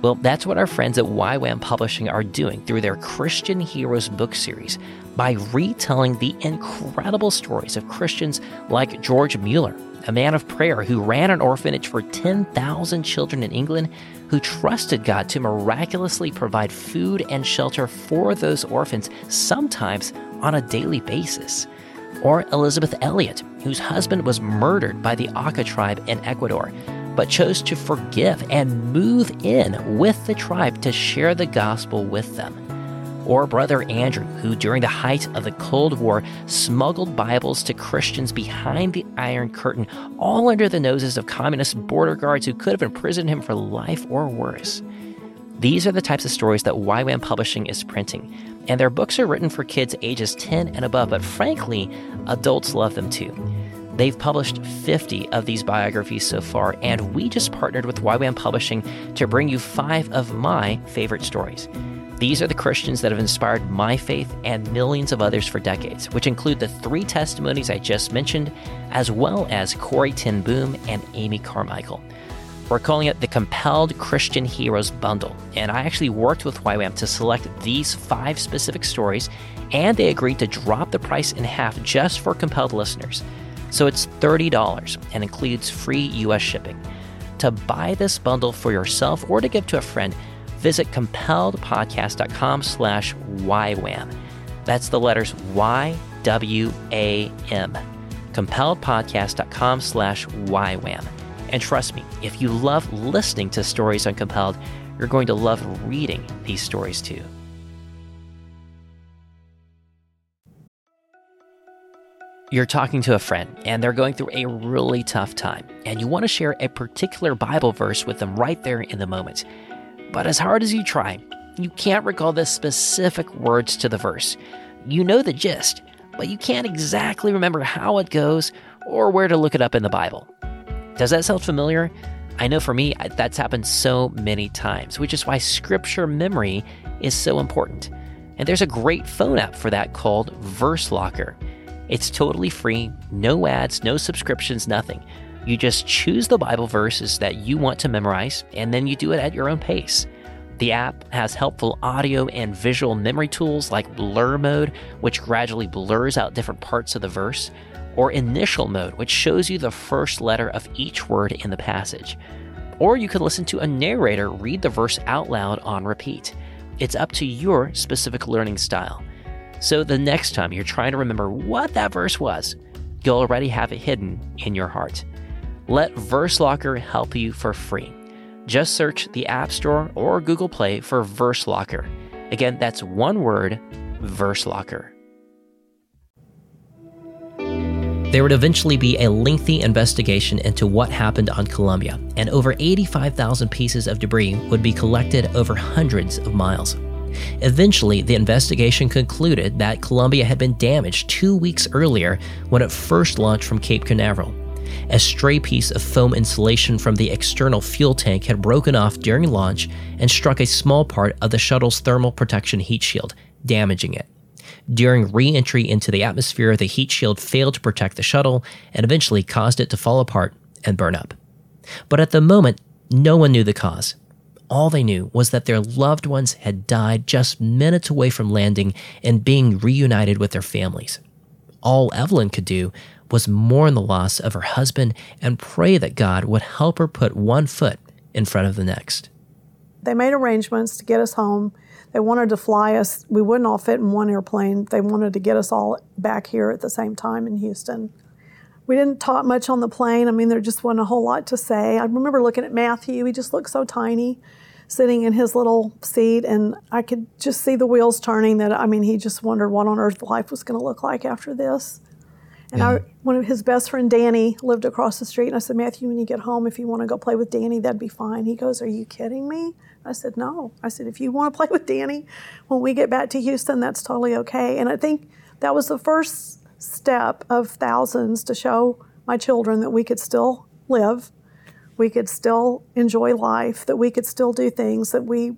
S3: Well, that's what our friends at YWAM Publishing are doing through their Christian Heroes book series by retelling the incredible stories of Christians like George Mueller, a man of prayer who ran an orphanage for 10,000 children in England, who trusted God to miraculously provide food and shelter for those orphans, sometimes on a daily basis or Elisabeth Elliot, whose husband was murdered by the Auca tribe in Ecuador, but chose to forgive and move in with the tribe to share the gospel with them. Or Brother Andrew, who during the height of the Cold War smuggled Bibles to Christians behind the Iron Curtain, all under the noses of communist border guards who could have imprisoned him for life or worse. These are the types of stories that YWAM Publishing is printing, and their books are written for kids ages 10 and above, but frankly, adults love them too. They've published 50 of these biographies so far, and we just partnered with YWAM Publishing to bring you five of my favorite stories. These are the Christians that have inspired my faith and millions of others for decades, which include the three testimonies I just mentioned, as well as Corrie ten Boom and Amy Carmichael. We're calling it the Compelled Christian Heroes Bundle, and I actually worked with YWAM to select these five specific stories, and they agreed to drop the price in half just for compelled listeners. So it's $30 and includes free US shipping. To buy this bundle for yourself or to give to a friend, visit compelledpodcast.com slash YWAM. That's the letters Y-W-A-M. compelledpodcast.com slash YWAM. And trust me, if you love listening to stories on Compelled, you're going to love reading these stories too. You're talking to a friend and they're going through a really tough time, and you want to share a particular Bible verse with them right there in the moment. But as hard as you try, you can't recall the specific words to the verse. You know the gist, but you can't exactly remember how it goes or where to look it up in the Bible. Does that sound familiar? I know for me, that's happened so many times, which is why scripture memory is so important. And there's a great phone app for that called Verse Locker. It's totally free, no ads, no subscriptions, nothing. You just choose the Bible verses that you want to memorize, and then you do it at your own pace. The app has helpful audio and visual memory tools like blur mode, which gradually blurs out different parts of the verse, or initial mode, which shows you the first letter of each word in the passage. Or you could listen to a narrator read the verse out loud on repeat. It's up to your specific learning style. So the next time you're trying to remember what that verse was, you'll already have it hidden in your heart. Let Verse Locker help you for free. Just search the App Store or Google Play for Verse Locker. Again, that's one word, Verse Locker. There would eventually be a lengthy investigation into what happened on Columbia, and over 85,000 pieces of debris would be collected over hundreds of miles. Eventually, the investigation concluded that Columbia had been damaged two weeks earlier when it first launched from Cape Canaveral. A stray piece of foam insulation from the external fuel tank had broken off during launch and struck a small part of the shuttle's thermal protection heat shield, damaging it. During re entry into the atmosphere, the heat shield failed to protect the shuttle and eventually caused it to fall apart and burn up. But at the moment, no one knew the cause. All they knew was that their loved ones had died just minutes away from landing and being reunited with their families. All Evelyn could do was mourn the loss of her husband and pray that God would help her put one foot in front of the next.
S2: They made arrangements to get us home. They wanted to fly us. We wouldn't all fit in one airplane. They wanted to get us all back here at the same time in Houston. We didn't talk much on the plane. I mean, there just wasn't a whole lot to say. I remember looking at Matthew. He just looked so tiny sitting in his little seat, and I could just see the wheels turning. That I mean, he just wondered what on earth life was going to look like after this. And yeah. I, one of his best friend, Danny, lived across the street. And I said, Matthew, when you get home, if you want to go play with Danny, that'd be fine. He goes, Are you kidding me? I said, No. I said, If you want to play with Danny when we get back to Houston, that's totally okay. And I think that was the first step of thousands to show my children that we could still live, we could still enjoy life, that we could still do things, that we,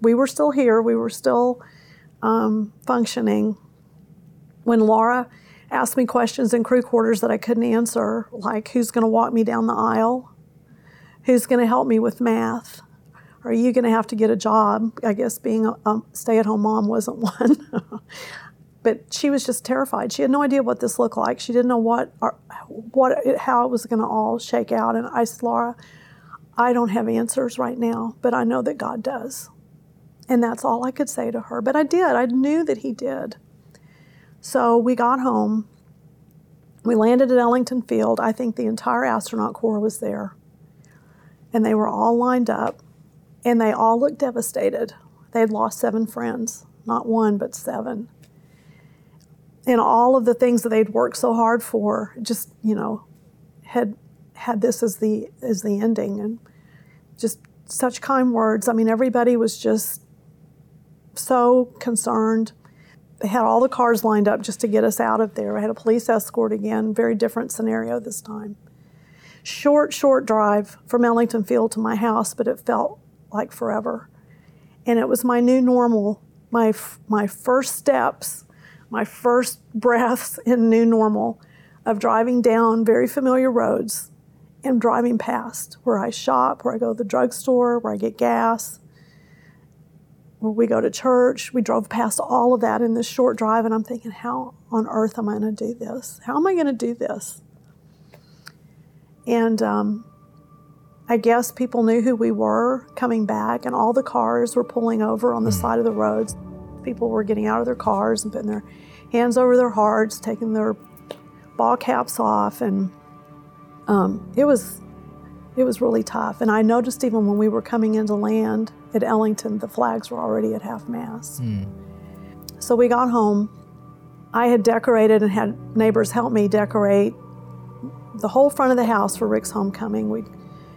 S2: we were still here, we were still um, functioning. When Laura, asked me questions in crew quarters that I couldn't answer, like who's going to walk me down the aisle? Who's going to help me with math? Are you going to have to get a job? I guess being a, a stay at home mom wasn't one. but she was just terrified. She had no idea what this looked like. She didn't know what, what, how it was going to all shake out. And I said, Laura, I don't have answers right now, but I know that God does. And that's all I could say to her. But I did. I knew that He did. So we got home. We landed at Ellington Field. I think the entire astronaut corps was there. And they were all lined up, and they all looked devastated. They had lost seven friends, not one, but seven. And all of the things that they'd worked so hard for just, you know, had had this as the as the ending and just such kind words. I mean, everybody was just so concerned had all the cars lined up just to get us out of there. I had a police escort again, very different scenario this time. Short, short drive from Ellington Field to my house, but it felt like forever. And it was my new normal, my, my first steps, my first breaths in new normal of driving down very familiar roads and driving past where I shop, where I go to the drugstore, where I get gas, where we go to church. We drove past all of that in this short drive, and I'm thinking, how on earth am I going to do this? How am I going to do this? And um, I guess people knew who we were coming back, and all the cars were pulling over on the side of the roads. People were getting out of their cars and putting their hands over their hearts, taking their ball caps off, and um, it was it was really tough. And I noticed even when we were coming into land at Ellington, the flags were already at half mast. So we got home. I had decorated and had neighbors help me decorate the whole front of the house for Rick's homecoming. We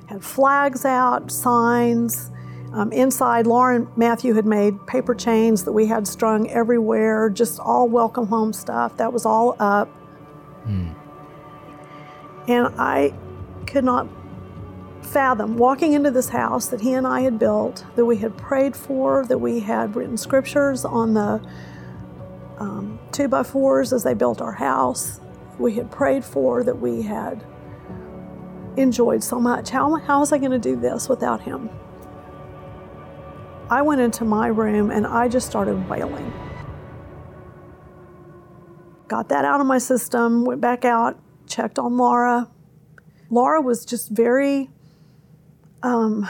S2: had flags out, signs. Um, inside, Laura and Matthew had made paper chains that we had strung everywhere, just all welcome home stuff. That was all up. And I could not fathom walking into this house that he and I had built, that we had prayed for, that we had written scriptures on the um, two by fours as they built our house, we had prayed for, that we had enjoyed so much. How, how was I going to do this without him? I went into my room and I just started wailing. Got that out of my system, went back out, checked on Laura. Laura was just very um,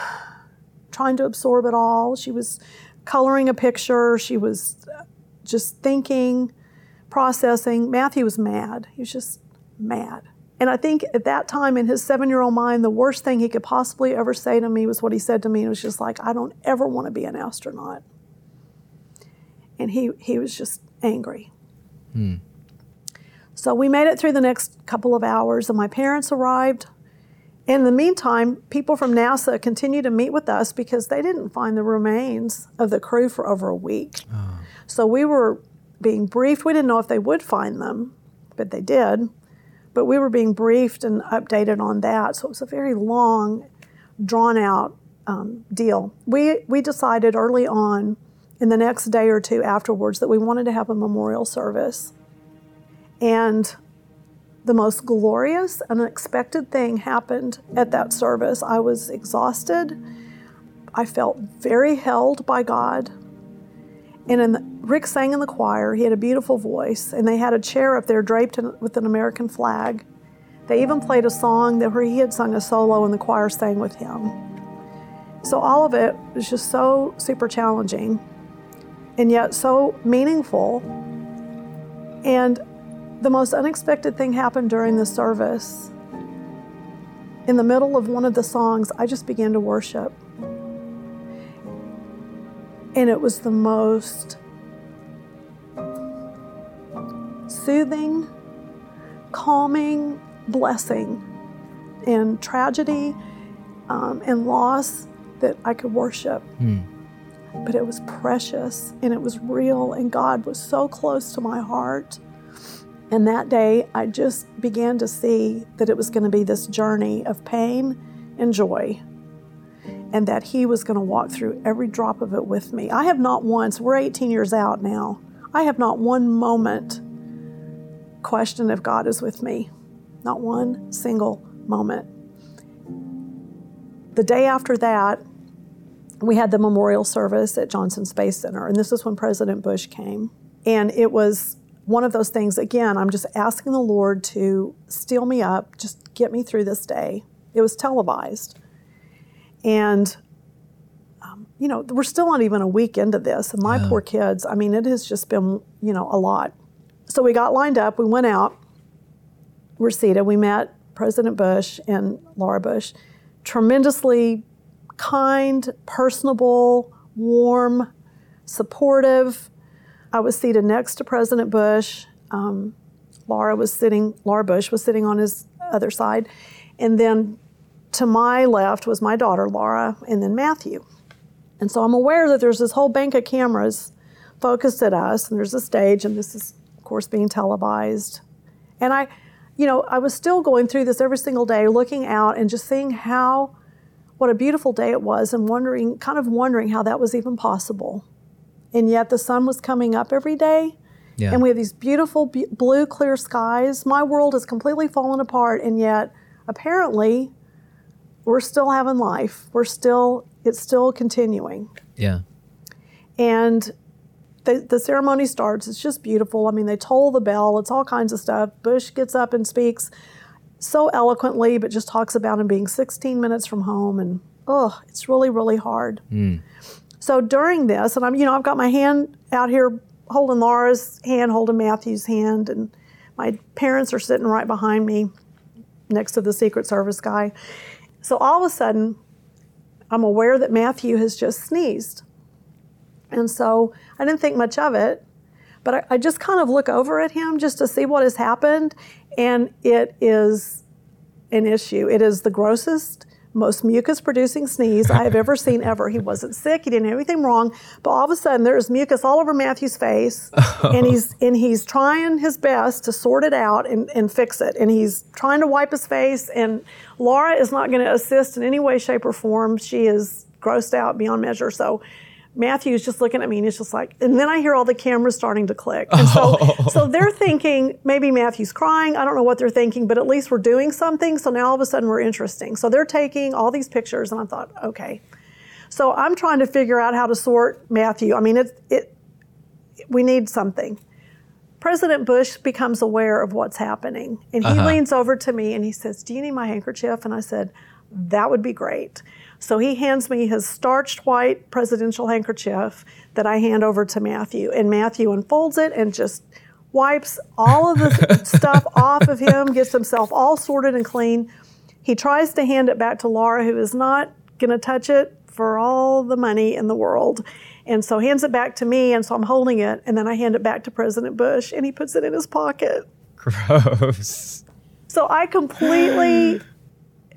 S2: trying to absorb it all. She was coloring a picture, she was just thinking, processing. Matthew was mad. He was just mad. And I think at that time in his seven year old mind, the worst thing he could possibly ever say to me was what he said to me. It was just like, I don't ever want to be an astronaut. And he, he was just angry. So we made it through the next couple of hours, and my parents arrived. In the meantime, people from NASA continued to meet with us because they didn't find the remains of the crew for over a week. So we were being briefed. We didn't know if they would find them, but they did. But we were being briefed and updated on that. So it was a very long, drawn out um, deal. We, we decided early on, in the next day or two afterwards, that we wanted to have a memorial service. And the most glorious, unexpected thing happened at that service. I was exhausted. I felt very held by God. And the, Rick sang in the choir. He had a beautiful voice, and they had a chair up there draped in, with an American flag. They even played a song that where he had sung a solo, and the choir sang with him. So all of it was just so super challenging, and yet so meaningful. And the most unexpected thing happened during the service. In the middle of one of the songs, I just began to worship. And it was the most soothing, calming blessing in tragedy um, and loss that I could worship. But it was precious and it was real, and God was so close to my heart. And that day, I just began to see that it was going to be this journey of pain and joy, and that He was going to walk through every drop of it with me. I have not once, we're 18 years out now, I have not one moment questioned if God is with me. Not one single moment. The day after that, we had the memorial service at Johnson Space Center, and this is when President Bush came. And it was one of those things, again, I'm just asking the Lord to steel me up, just get me through this day. It was televised. And, um, you know, we're still not even a week into this. And my poor kids, I mean, it has just been, you know, a lot. So we got lined up, we went out, we're seated, we met President Bush and Laura Bush. Tremendously kind, personable, warm, supportive. I was seated next to President Bush. Um, Laura was sitting, Laura Bush was sitting on his other side. And then to my left was my daughter, Laura, and then Matthew. And so I'm aware that there's this whole bank of cameras focused at us, and there's a stage, and this is, of course, being televised. And I, you know, I was still going through this every single day, looking out and just seeing how, what a beautiful day it was, and wondering, kind of wondering how that was even possible. And yet the sun was coming up every day,
S3: Yeah.
S2: and we have these beautiful b- blue, clear skies. My world has completely fallen apart, and yet apparently we're still having life. We're still, it's still continuing.
S3: Yeah.
S2: And the, the ceremony starts. It's just beautiful. I mean, they toll the bell, it's all kinds of stuff. Bush gets up and speaks so eloquently, but just talks about him being 16 minutes from home. And oh, it's really, really hard. Hmm. So during this, and I'm, you know, I've got my hand out here holding Laura's hand, holding Matthew's hand, and my parents are sitting right behind me next to the Secret Service guy. So all of a sudden, I'm aware that Matthew has just sneezed. And so I didn't think much of it, but I, I just kind of look over at him just to see what has happened. And it is an issue. It is the grossest, most mucus producing sneeze I have ever seen ever. He wasn't sick, he didn't have anything wrong, but all of a sudden there's mucus all over Matthew's face and he's and he's trying his best to sort it out and, and fix it. And he's trying to wipe his face and Laura is not going to assist in any way, shape, or form. She is grossed out beyond measure. So Matthew's just looking at me and he's just like, and then I hear all the cameras starting to click. And so, so they're thinking maybe Matthew's crying. I don't know what they're thinking, but at least we're doing something. So now all of a sudden we're interesting. So they're taking all these pictures and I thought, okay. So I'm trying to figure out how to sort Matthew. I mean, it, it, we need something. President Bush becomes aware of what's happening and he uh-huh. leans over to me and he says, Do you need my handkerchief? And I said, That would be great. So he hands me his starched white presidential handkerchief that I hand over to Matthew. And Matthew unfolds it and just wipes all of the stuff off of him, gets himself all sorted and clean. He tries to hand it back to Laura, who is not going to touch it for all the money in the world. And so hands it back to me, and so I'm holding it, and then I hand it back to President Bush, and he puts it in his pocket.
S3: Gross.
S2: So I completely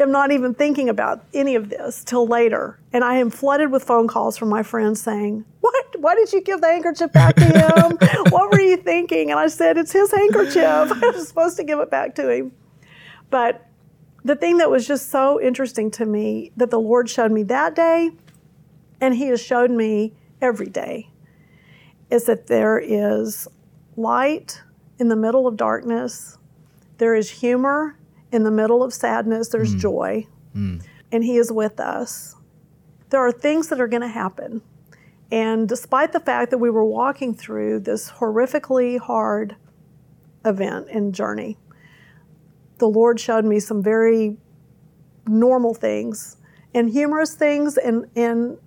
S2: am not even thinking about any of this till later. And I am flooded with phone calls from my friends saying, What? Why did you give the handkerchief back to him? what were you thinking? And I said, It's his handkerchief. I was supposed to give it back to him. But the thing that was just so interesting to me that the Lord showed me that day, and He has showed me every day, is that there is light in the middle of darkness, there is humor in the middle of sadness, there's mm. joy, mm. and He is with us. There are things that are going to happen. And despite the fact that we were walking through this horrifically hard event and journey, the Lord showed me some very normal things and humorous things and, and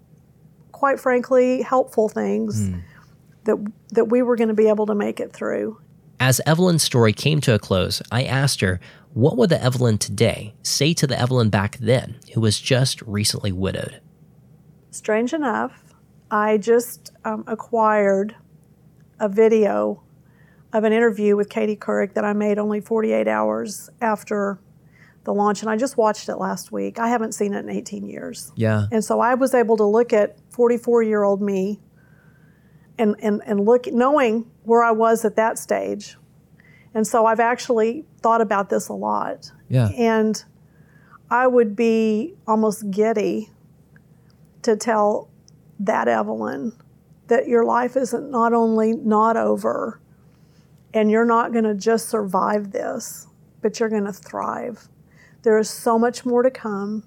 S2: quite frankly, helpful things mm. that, that we were going to be able to make it through.
S3: As Evelyn's story came to a close, I asked her, what would the Evelyn today say to the Evelyn back then, who was just recently widowed?
S2: Strange enough, I just um, acquired a video of an interview with Katie Couric that I made only 48 hours after the launch, and I just watched it last week. I haven't seen it in 18 years.
S3: Yeah.
S2: And so I was able to look at 44 year old me and, and, and look, knowing where I was at that stage. And so I've actually thought about this a lot.
S3: Yeah.
S2: And I would be almost giddy to tell that Evelyn that your life isn't not only not over and you're not going to just survive this, but you're going to thrive. There is so much more to come.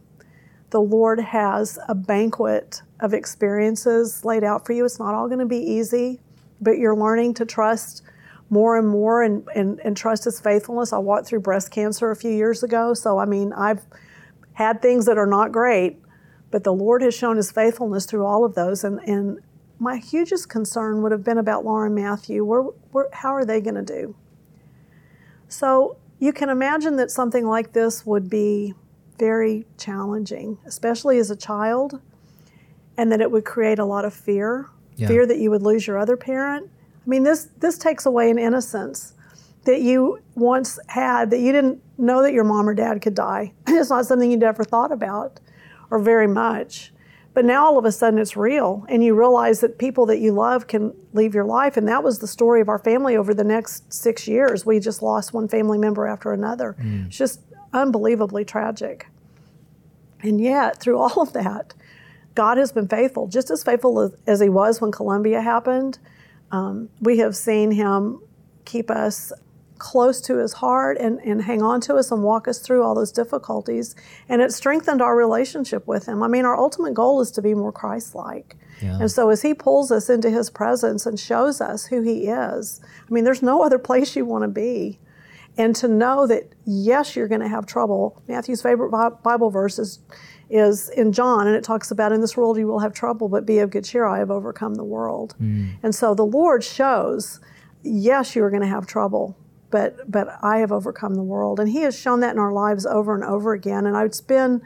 S2: The Lord has a banquet of experiences laid out for you. It's not all going to be easy, but you're learning to trust more and more and, and, and trust His faithfulness. I walked through breast cancer a few years ago, so I mean, I've had things that are not great, but the Lord has shown His faithfulness through all of those. And, and my hugest concern would have been about Laura and Matthew. Where, where, how are they going to do? So you can imagine that something like this would be very challenging, especially as a child, and that it would create a lot of fear
S3: Yeah.
S2: fear that you would lose your other parent. I mean, this, this takes away an innocence that you once had that you didn't know that your mom or dad could die. it's not something you'd ever thought about or very much. But now all of a sudden it's real, and you realize that people that you love can leave your life. And that was the story of our family over the next six years. We just lost one family member after another. Mm. It's just unbelievably tragic. And yet, through all of that, God has been faithful, just as faithful as, as He was when Columbia happened. Um, we have seen Him keep us close to his heart and, and hang on to us and walk us through all those difficulties. And it strengthened our relationship with him. I mean, our ultimate goal is to be more Christ like. Yeah. And so as he pulls us into his presence and shows us who he is, I mean, there's no other place you want to be. And to know that, yes, you're going to have trouble. Matthew's favorite Bible verse is, is in John, and it talks about, in this world you will have trouble, but be of good cheer, I have overcome the world. Mm. And so the Lord shows, yes, you are going to have trouble, but, but I have overcome the world. And He has shown that in our lives over and over again. And it's been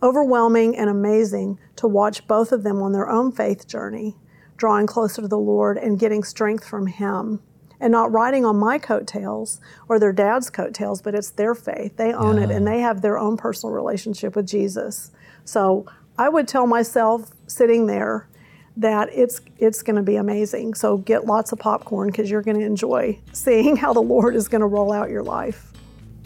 S2: overwhelming and amazing to watch both of them on their own faith journey, drawing closer to the Lord and getting strength from Him and not riding on my coattails or their dad's coattails, but it's their faith. They own yeah. it and they have their own personal relationship with Jesus. So I would tell myself sitting there that it's it's going to be amazing. So get lots of popcorn because you're going to enjoy seeing how the Lord is going to roll out your life.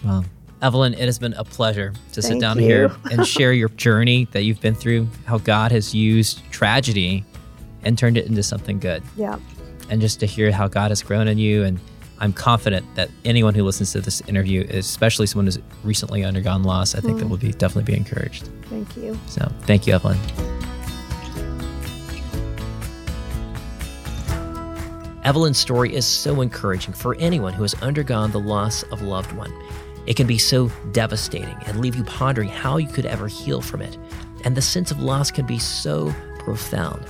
S3: Well, Evelyn, it has been a pleasure to Thank sit down you. here and share your journey that you've been through, how God has used tragedy and turned it into something good.
S2: Yeah
S3: and just to hear how God has grown in you. And I'm confident that anyone who listens to this interview, especially someone who's recently undergone loss, I think mm. that will be definitely be encouraged.
S2: Thank you.
S3: So thank you, Evelyn. Evelyn's story is so encouraging for anyone who has undergone the loss of a loved one. It can be so devastating and leave you pondering how you could ever heal from it. And the sense of loss can be so profound.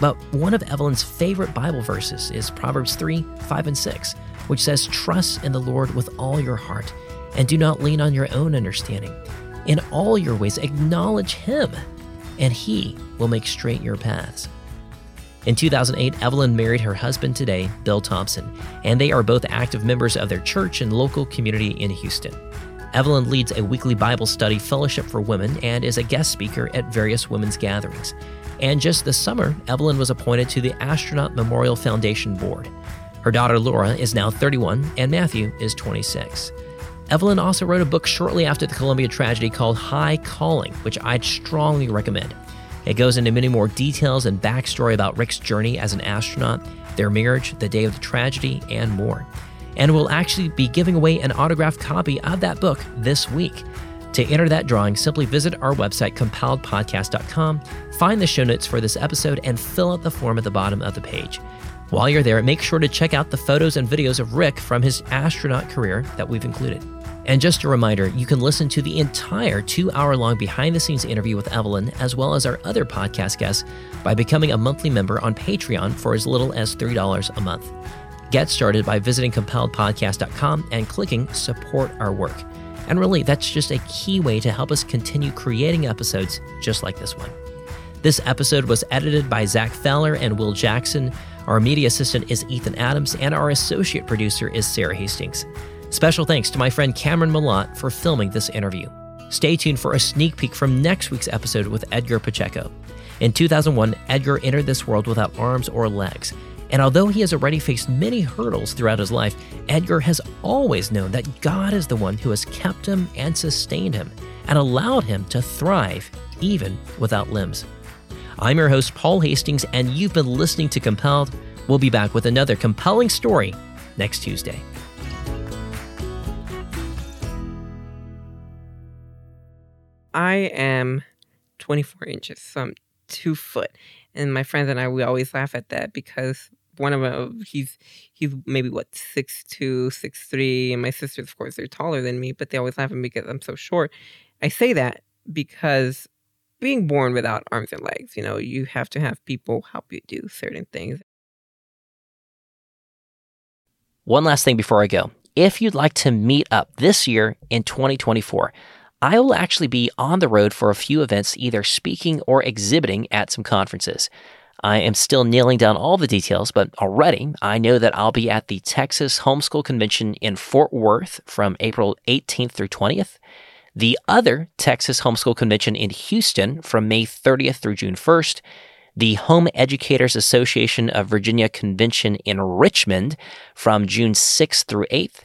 S3: But one of Evelyn's favorite Bible verses is Proverbs 3 5 and 6, which says, Trust in the Lord with all your heart, and do not lean on your own understanding. In all your ways, acknowledge Him, and He will make straight your paths. In 2008, Evelyn married her husband today, Bill Thompson, and they are both active members of their church and local community in Houston. Evelyn leads a weekly Bible study fellowship for women and is a guest speaker at various women's gatherings. And just this summer, Evelyn was appointed to the Astronaut Memorial Foundation Board. Her daughter Laura is now 31 and Matthew is 26. Evelyn also wrote a book shortly after the Columbia tragedy called High Calling, which I'd strongly recommend. It goes into many more details and backstory about Rick's journey as an astronaut, their marriage, the day of the tragedy, and more. And we'll actually be giving away an autographed copy of that book this week. To enter that drawing, simply visit our website, compelledpodcast.com, find the show notes for this episode, and fill out the form at the bottom of the page. While you're there, make sure to check out the photos and videos of Rick from his astronaut career that we've included. And just a reminder, you can listen to the entire two hour long behind the scenes interview with Evelyn, as well as our other podcast guests, by becoming a monthly member on Patreon for as little as $3 a month. Get started by visiting compelledpodcast.com and clicking support our work. And really, that's just a key way to help us continue creating episodes just like this one. This episode was edited by Zach Feller and Will Jackson. Our media assistant is Ethan Adams, and our associate producer is Sarah Hastings. Special thanks to my friend Cameron Malott for filming this interview. Stay tuned for a sneak peek from next week's episode with Edgar Pacheco. In 2001, Edgar entered this world without arms or legs. And although he has already faced many hurdles throughout his life, Edgar has always known that God is the one who has kept him and sustained him and allowed him to thrive even without limbs. I'm your host, Paul Hastings, and you've been listening to Compelled. We'll be back with another compelling story next Tuesday.
S5: I am 24 inches, so I'm two foot. And my friends and I, we always laugh at that because one of them he's he's maybe what six two six three and my sisters of course they're taller than me but they always laugh at me because i'm so short. I say that because being born without arms and legs you know you have to have people help you do certain things.
S3: One last thing before i go. If you'd like to meet up this year in 2024 I will actually be on the road for a few events, either speaking or exhibiting at some conferences. I am still nailing down all the details, but already I know that I'll be at the Texas Homeschool Convention in Fort Worth from April 18th through 20th, the other Texas Homeschool Convention in Houston from May 30th through June 1st, the Home Educators Association of Virginia Convention in Richmond from June 6th through 8th,